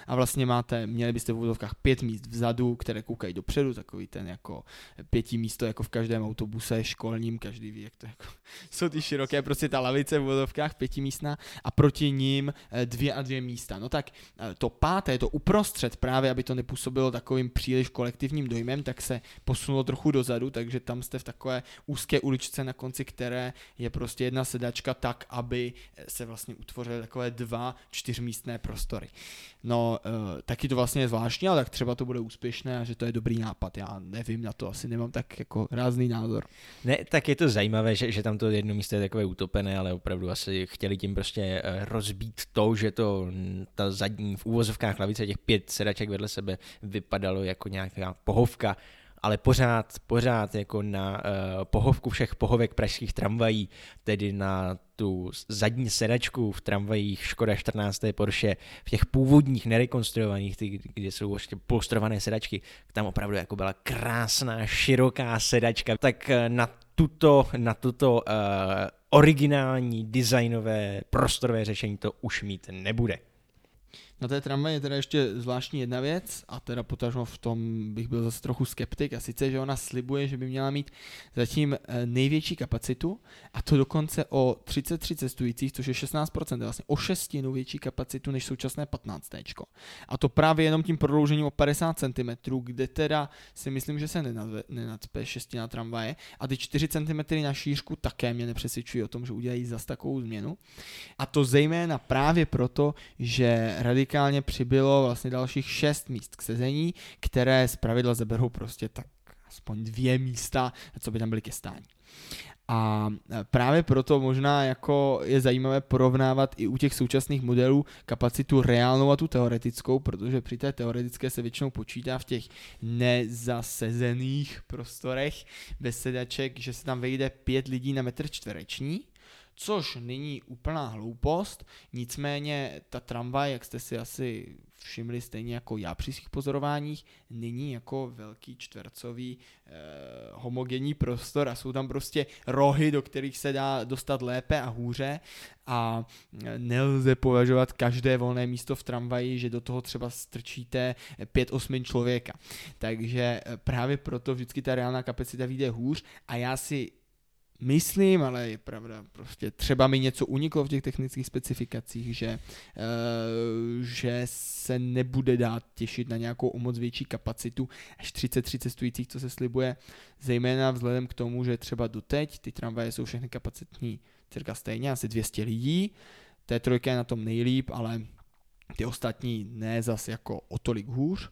a vlastně máte, měli byste v úvodovkách pět míst vzadu, které koukají dopředu, takový ten jako pětí místo jako v každém autobuse školním, každý ví, jak to jako, jsou ty široké, prostě ta lavice v úvodovkách pětimístná a proti ním eh, dvě a dvě místa. No tak eh, to páté, to uprostřed právě, aby to nepůsobilo takovým příliš kolektivním dojmem, tak se posunulo trochu dozadu, takže tam jste v takové úzké uličce na konci, které je prostě jedna sedačka tak, aby se vlastně utvořily takové dva čtyřmístné prostory. No, uh, taky to vlastně je zvláštní, ale tak třeba to bude úspěšné a že to je dobrý nápad. Já nevím na to, asi nemám tak jako rázný názor. Ne, tak je to zajímavé, že, že tam to jedno místo je takové utopené, ale opravdu asi chtěli tím prostě eh, rozbít to, že to ta zadní v úvozovkách lavice těch pět sedaček vedle sebe vypadalo jako nějaká pohovka ale pořád, pořád jako na uh, pohovku všech pohovek pražských tramvají, tedy na tu zadní sedačku v tramvajích Škoda 14. Porsche, v těch původních nerekonstruovaných, ty, kde jsou ještě polstrované sedačky, tam opravdu jako byla krásná, široká sedačka, tak uh, na tuto, na tuto uh, originální designové prostorové řešení to už mít nebude. Na té tramvaji je teda ještě zvláštní jedna věc a teda potažmo v tom bych byl zase trochu skeptik a sice, že ona slibuje, že by měla mít zatím eh, největší kapacitu a to dokonce o 33 cestujících, což je 16%, vlastně o šestinu větší kapacitu než současné 15. A to právě jenom tím prodloužením o 50 cm, kde teda si myslím, že se nenacpe šestina tramvaje a ty 4 cm na šířku také mě nepřesvědčují o tom, že udělají zas takovou změnu. A to zejména právě proto, že radikálně radikálně přibylo vlastně dalších šest míst k sezení, které z pravidla zaberou prostě tak aspoň dvě místa, co by tam byly ke stání. A právě proto možná jako je zajímavé porovnávat i u těch současných modelů kapacitu reálnou a tu teoretickou, protože při té teoretické se většinou počítá v těch nezasezených prostorech bez sedaček, že se tam vejde pět lidí na metr čtvereční což není úplná hloupost, nicméně ta tramvaj, jak jste si asi všimli stejně jako já při svých pozorováních, není jako velký čtvercový eh, homogenní prostor a jsou tam prostě rohy, do kterých se dá dostat lépe a hůře a eh, nelze považovat každé volné místo v tramvaji, že do toho třeba strčíte 5-8 člověka. Takže eh, právě proto vždycky ta reálná kapacita vyjde hůř a já si myslím, ale je pravda, prostě třeba mi něco uniklo v těch technických specifikacích, že, uh, že se nebude dát těšit na nějakou o moc větší kapacitu, až 30-30 cestujících, co se slibuje, zejména vzhledem k tomu, že třeba doteď ty tramvaje jsou všechny kapacitní cirka stejně, asi 200 lidí, té trojka je na tom nejlíp, ale ty ostatní ne zas jako o tolik hůř.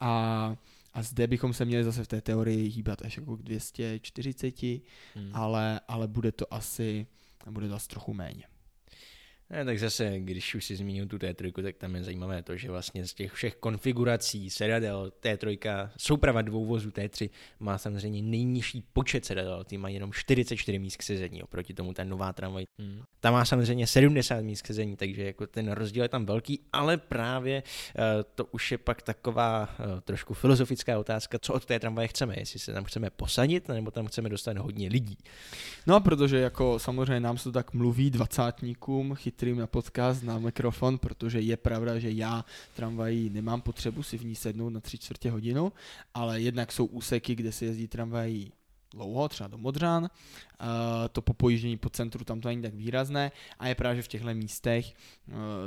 A a zde bychom se měli zase v té teorii hýbat až jako k 240, hmm. ale, ale bude to asi, bude to asi trochu méně. Ne, tak zase, když už si zmínil tu T3, tak tam je zajímavé to, že vlastně z těch všech konfigurací sedadel T3, souprava dvou vozů T3 má samozřejmě nejnižší počet sedadel, ty mají jenom 44 míst k sezení, oproti tomu ta nová tramvaj. Hmm. Ta má samozřejmě 70 míst k sezení, takže jako ten rozdíl je tam velký, ale právě uh, to už je pak taková uh, trošku filozofická otázka, co od té tramvaje chceme, jestli se tam chceme posadit, nebo tam chceme dostat hodně lidí. No, protože jako samozřejmě nám se to tak mluví dvacátníkům, chytrý chytrým na podcast, na mikrofon, protože je pravda, že já tramvají nemám potřebu si v ní sednout na tři čtvrtě hodinu, ale jednak jsou úseky, kde se jezdí tramvají dlouho, třeba do Modřan. To po pojíždění po centru tam to není tak výrazné a je právě v těchto místech,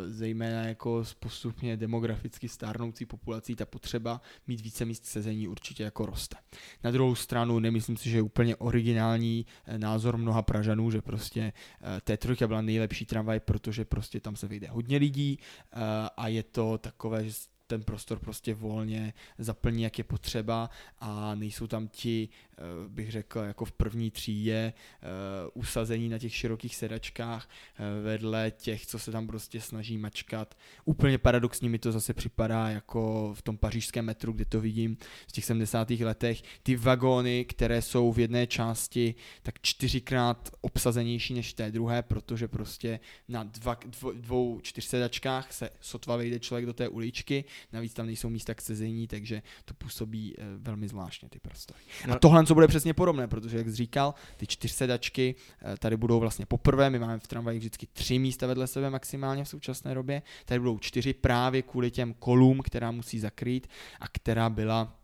zejména jako postupně demograficky stárnoucí populací, ta potřeba mít více míst sezení určitě jako roste. Na druhou stranu nemyslím si, že je úplně originální e, názor mnoha Pražanů, že prostě té trojka byla nejlepší tramvaj, protože prostě tam se vyjde hodně lidí a je to takové, že ten prostor prostě volně zaplní, jak je potřeba a nejsou tam ti, eh, bych řekl, jako v první třídě eh, usazení na těch širokých sedačkách eh, vedle těch, co se tam prostě snaží mačkat. Úplně paradoxní mi to zase připadá jako v tom pařížském metru, kde to vidím z těch 70. letech. Ty vagóny, které jsou v jedné části tak čtyřikrát obsazenější než té druhé, protože prostě na dva, dvou, dvou čtyřsedačkách se sotva vejde člověk do té uličky navíc tam nejsou místa k sezení, takže to působí eh, velmi zvláštně ty prostory. No. A tohle co bude přesně podobné, protože jak jsi říkal, ty čtyřsedačky eh, tady budou vlastně poprvé, my máme v tramvaji vždycky tři místa vedle sebe maximálně v současné době, tady budou čtyři právě kvůli těm kolům, která musí zakrýt a která byla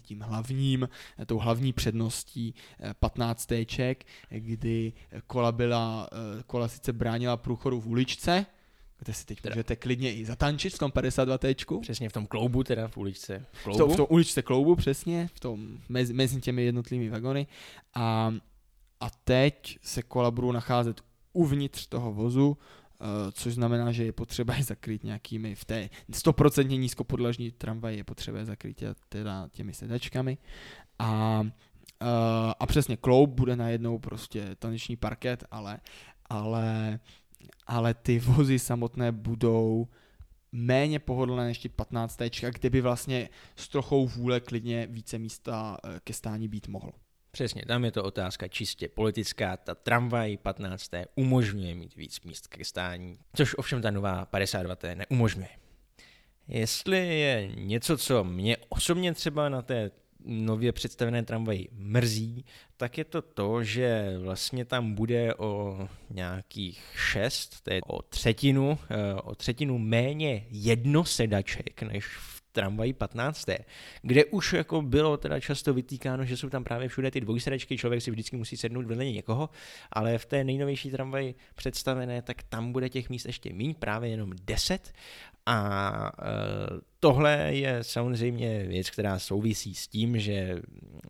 tím hlavním, eh, tou hlavní předností 15 téček, kdy kola byla, kola sice bránila průchodu v uličce, kde si teď teda. můžete klidně i zatančit v tom 52 T. Přesně v tom kloubu, teda v uličce. V, kloubu. v, tom, v tom uličce kloubu, přesně, v tom, mezi, mezi těmi jednotlivými vagony. A, a teď se kola budou nacházet uvnitř toho vozu, uh, což znamená, že je potřeba je zakrýt nějakými, v té 100% nízkopodlažní tramvaji je potřeba je zakrýt teda těmi sedačkami. A, uh, a přesně kloub bude najednou prostě taneční parket, ale, ale ale ty vozy samotné budou méně pohodlné než ty 15. kde by vlastně s trochou vůle klidně více místa eh, ke stání být mohlo. Přesně, tam je to otázka čistě politická. Ta tramvaj 15. umožňuje mít víc míst ke stání, což ovšem ta nová 52. neumožňuje. Jestli je něco, co mě osobně třeba na té nově představené tramvaji mrzí, tak je to to, že vlastně tam bude o nějakých šest, to je o třetinu, eh, o třetinu méně jednosedaček než v tramvají 15. Kde už jako bylo teda často vytýkáno, že jsou tam právě všude ty dvojsedačky, člověk si vždycky musí sednout vedle někoho, ale v té nejnovější tramvaji představené, tak tam bude těch míst ještě méně, právě jenom 10 a e, tohle je samozřejmě věc, která souvisí s tím, že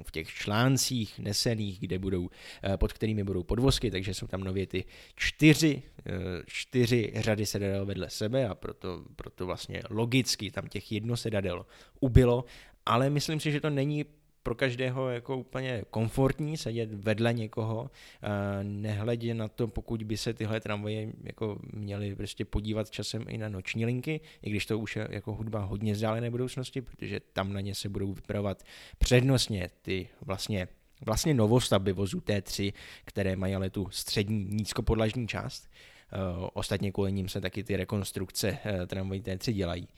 v těch článcích nesených, kde budou, e, pod kterými budou podvozky, takže jsou tam nově ty čtyři, e, čtyři řady sedadel vedle sebe a proto, proto vlastně logicky tam těch jedno sedadel ubylo, ale myslím si, že to není pro každého jako úplně komfortní sedět vedle někoho, nehledě na to, pokud by se tyhle tramvaje jako měly prostě podívat časem i na noční linky, i když to už je jako hudba hodně vzdálené budoucnosti, protože tam na ně se budou vypravovat přednostně ty vlastně vlastně novostavby vozů T3, které mají ale tu střední nízkopodlažní část. Uh, ostatně kvůli ním se taky ty rekonstrukce uh, tramvají T3 dělají.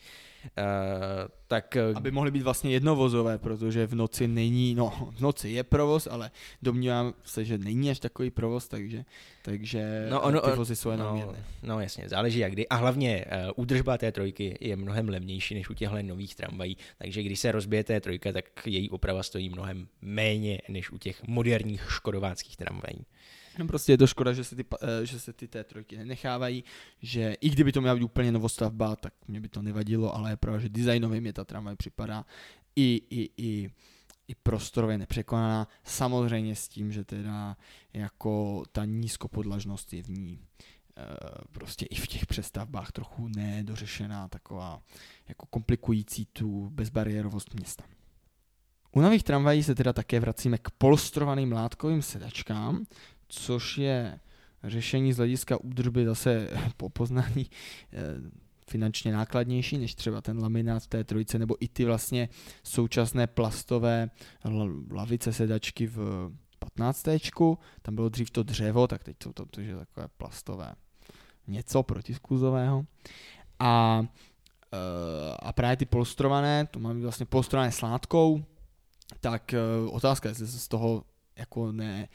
Uh, tak, Aby mohly být vlastně jednovozové, protože v noci není, no v noci je provoz, ale domnívám se, že není až takový provoz, takže, takže no, ono, ty vozy jsou jenom no, jedné. No jasně, záleží jak kdy. A hlavně uh, údržba té trojky je mnohem levnější než u těchto nových tramvají, takže když se rozbije té trojka, tak její oprava stojí mnohem méně než u těch moderních škodováckých tramvají. No prostě je to škoda, že se ty, eh, že se ty té trojky nenechávají, že i kdyby to měla být úplně novostavba, tak mě by to nevadilo, ale je pravda, že designově mě ta tramvaj připadá i, i, i, i prostorově nepřekonaná, samozřejmě s tím, že teda jako ta nízkopodlažnost je v ní eh, prostě i v těch přestavbách trochu nedořešená, taková jako komplikující tu bezbariérovost města. U nových tramvají se teda také vracíme k polstrovaným látkovým sedačkám, což je řešení z hlediska údržby zase po poznání eh, finančně nákladnější než třeba ten laminát v té trojice, nebo i ty vlastně současné plastové lavice sedačky v 15. Tam bylo dřív to dřevo, tak teď jsou to, to je takové plastové něco protiskluzového. A, eh, a právě ty polstrované, to máme vlastně polstrované sládkou, tak eh, otázka, jestli se z toho jako ne,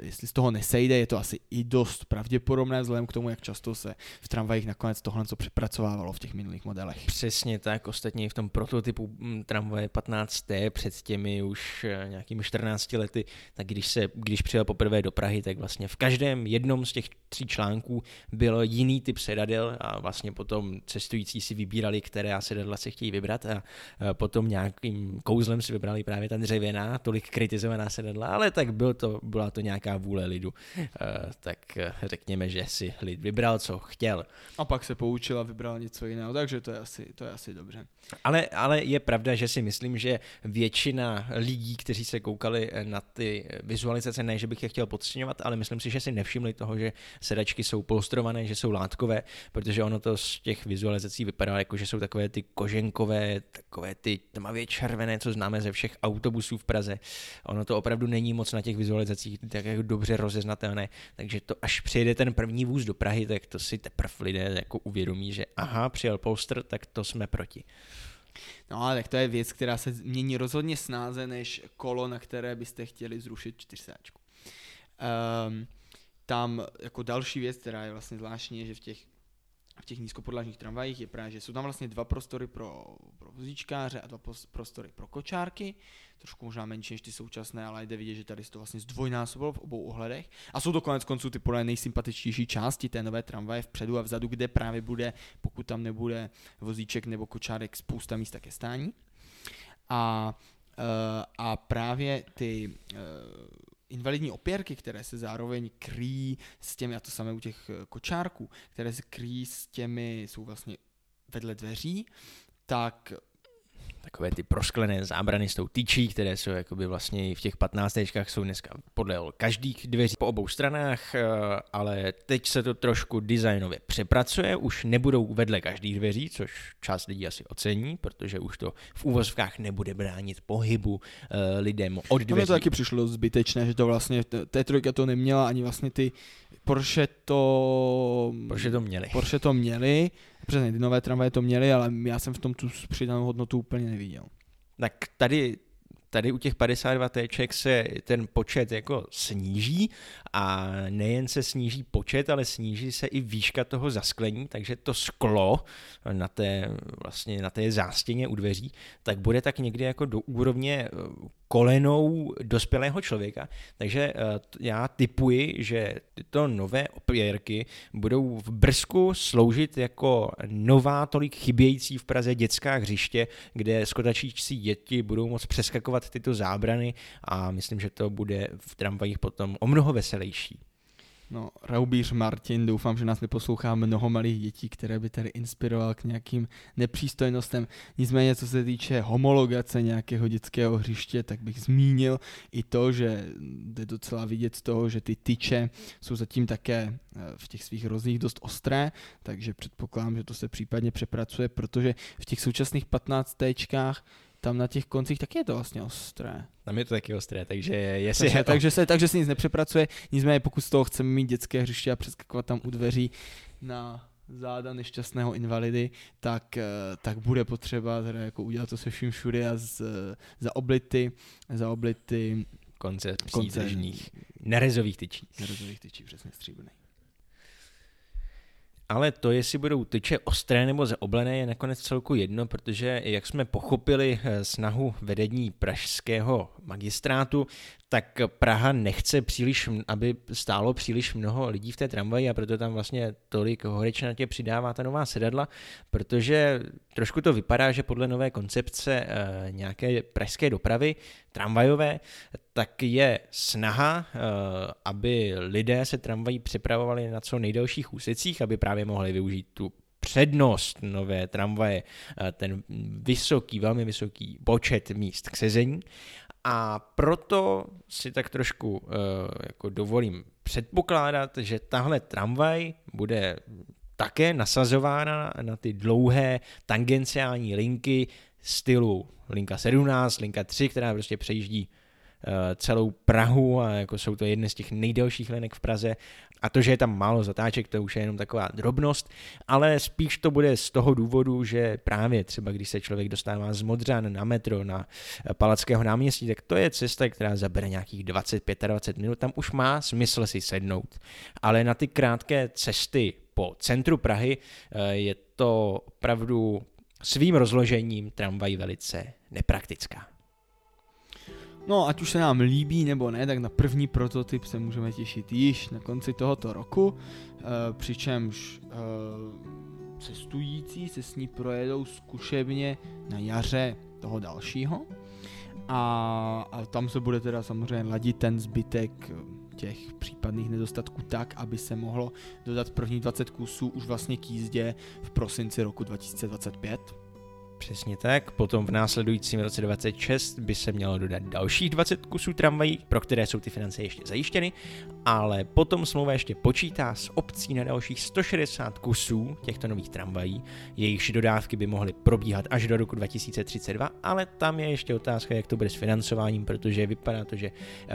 jestli z toho nesejde, je to asi i dost pravděpodobné vzhledem k tomu, jak často se v tramvajích nakonec tohle co přepracovávalo v těch minulých modelech. Přesně tak, ostatně v tom prototypu mm, tramvaje 15T před těmi už eh, nějakými 14 lety, tak když se, když přijel poprvé do Prahy, tak vlastně v každém jednom z těch tří článků byl jiný typ sedadel a vlastně potom cestující si vybírali, které sedadla se chtějí vybrat a potom nějakým kouzlem si vybrali právě ta dřevěná, tolik kritizovaná sedadla, ale tak byl to, byla to nějaká vůle lidu. Uh, tak uh, řekněme, že si lid vybral, co chtěl. A pak se poučil a vybral něco jiného, takže to je asi, to je asi dobře. Ale, ale je pravda, že si myslím, že většina lidí, kteří se koukali na ty vizualizace, ne, že bych je chtěl podceňovat, ale myslím si, že si nevšimli toho, že sedačky jsou polstrované, že jsou látkové, protože ono to z těch vizualizací vypadá jako, že jsou takové ty koženkové, takové ty tmavě červené, co známe ze všech autobusů v Praze. Ono to opravdu není moc na těch vizualizacích tak jako dobře rozeznatelné, takže to až přijede ten první vůz do Prahy, tak to si teprve lidé jako uvědomí, že aha, přijel polster, tak to jsme proti. No ale tak to je věc, která se mění rozhodně snáze než kolo, na které byste chtěli zrušit čtyřsáčku. Um, tam jako další věc, která je vlastně zvláštní, je, že v těch v těch nízkopodlažních tramvajích je právě, že jsou tam vlastně dva prostory pro, pro vozíčkáře a dva prostory pro kočárky, trošku možná menší než ty současné, ale jde vidět, že tady se to vlastně zdvojnásobilo v obou ohledech. A jsou to konec konců ty podle nejsympatičtější části té nové tramvaje vpředu a vzadu, kde právě bude, pokud tam nebude vozíček nebo kočárek, spousta místa ke stání. A, eh, a právě ty eh, invalidní opěrky, které se zároveň kryjí s těmi, a to samé u těch eh, kočárků, které se kryjí s těmi, jsou vlastně vedle dveří, tak takové ty prosklené zábrany s tou tyčí, které jsou jakoby vlastně v těch 15 jsou dneska podle každých dveří po obou stranách, eh, ale teď se to trošku designově přepracuje, už nebudou vedle každých dveří, což část lidí asi ocení, protože už to v úvozovkách nebude bránit pohybu eh, lidem od dveří. To to taky přišlo zbytečné, že to vlastně, T3 to neměla ani vlastně ty Porsche to... Porsche to měli. Porsche to měli, Přesně, ty nové tramvaje to měly, ale já jsem v tom tu přidanou hodnotu úplně neviděl. Tak tady tady u těch 52 téček se ten počet jako sníží a nejen se sníží počet, ale sníží se i výška toho zasklení, takže to sklo na té, vlastně na té zástěně u dveří, tak bude tak někdy jako do úrovně kolenou dospělého člověka. Takže eh, já typuji, že tyto nové opěrky budou v Brzku sloužit jako nová tolik chybějící v Praze dětská hřiště, kde skotačící děti budou moct přeskakovat tyto zábrany a myslím, že to bude v tramvajích potom o mnoho veselější. No, Raubíř Martin, doufám, že nás neposlouchá mnoho malých dětí, které by tady inspiroval k nějakým nepřístojnostem. Nicméně, co se týče homologace nějakého dětského hřiště, tak bych zmínil i to, že jde docela vidět z toho, že ty tyče jsou zatím také eh, v těch svých rozích dost ostré, takže předpokládám, že to se případně přepracuje, protože v těch současných 15 téčkách tam na těch koncích taky je to vlastně ostré. Tam je to taky ostré, takže jestli... Takže, takže, se, takže se nic nepřepracuje, nicméně pokud z toho chceme mít dětské hřiště a přeskakovat tam u dveří na záda nešťastného invalidy, tak, eh, tak bude potřeba teda jako udělat to se vším všude a z, zaoblit ty, zaoblit ty konce přídržních nerezových tyčí. Nerezových tyčí, přesně stříbrný. Ale to, jestli budou tyče ostré nebo zaoblené, je nakonec celku jedno, protože jak jsme pochopili eh, snahu vedení pražského magistrátu, tak Praha nechce příliš, aby stálo příliš mnoho lidí v té tramvaji a proto tam vlastně tolik horečnatě přidává ta nová sedadla, protože trošku to vypadá, že podle nové koncepce e, nějaké pražské dopravy tramvajové, tak je snaha, e, aby lidé se tramvají přepravovali na co nejdelších úsecích, aby právě mohli využít tu přednost nové tramvaje, eh, ten vysoký, velmi vysoký počet míst k sezení. A proto si tak trošku jako dovolím předpokládat, že tahle tramvaj bude také nasazována na ty dlouhé tangenciální linky stylu linka 17, linka 3, která prostě přejíždí Eh, celou Prahu a jako jsou to jedny z těch nejdelších linek v Praze a to, že je tam málo zatáček, to už je jenom taková drobnost, ale spíš to bude z toho důvodu, že právě třeba když se člověk dostává z Modřan na metro na eh, Palackého náměstí, tak to je cesta, která zabere nějakých 20-25 minut, tam už má smysl si sednout. Ale na ty krátké cesty po centru Prahy eh, je to opravdu svým rozložením tramvaj velice nepraktická. No, ať už se nám líbí nebo ne, tak na první prototyp se můžeme těšit již na konci tohoto roku, e, přičemž e, cestující se s ní projedou zkušebně na jaře toho dalšího a, a tam se bude teda samozřejmě ladit ten zbytek těch případných nedostatků tak, aby se mohlo dodat první 20 kusů už vlastně k jízdě v prosinci roku 2025 Přesně tak, potom v následujícím roce 26 by se mělo dodat dalších 20 kusů tramvají, pro které jsou ty finance ještě zajištěny, ale potom smlouva ještě počítá s obcí na dalších 160 kusů těchto nových tramvají, jejichž dodávky by mohly probíhat až do roku 2032, ale tam je ještě otázka, jak to bude s financováním, protože vypadá to, že uh,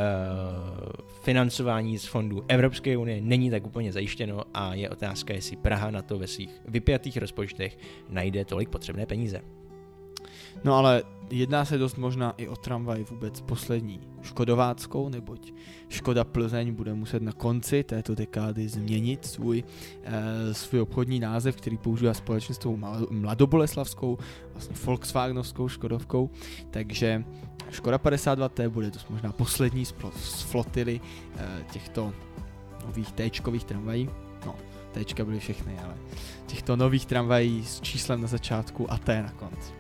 financování z fondů Evropské unie není tak úplně zajištěno a je otázka, jestli Praha na to ve svých vypjatých rozpočtech najde tolik potřebné peníze. No ale jedná se dost možná i o tramvaj vůbec poslední škodováckou, neboť Škoda Plzeň bude muset na konci této dekády změnit svůj, e, svůj obchodní název, který používá společně s tou mladoboleslavskou, vlastně Volkswagenovskou Škodovkou, takže Škoda 52T bude dost možná poslední z, z flotily e, těchto nových t tramvají. No, T byly všechny, ale těchto nových tramvají s číslem na začátku a T na konci.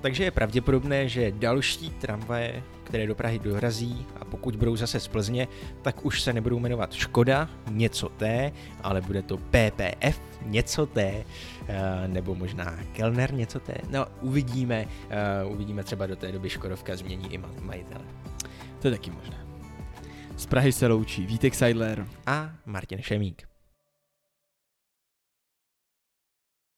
Takže je pravděpodobné, že další tramvaje, které do Prahy dorazí a pokud budou zase z Plzně, tak už se nebudou jmenovat Škoda, něco T, ale bude to PPF, něco T, eh, nebo možná Kellner, něco T. No, uvidíme, eh, uvidíme třeba do té doby Škodovka změní i majitele. To je taky možné. Z Prahy se loučí Vítek Seidler a Martin Šemík.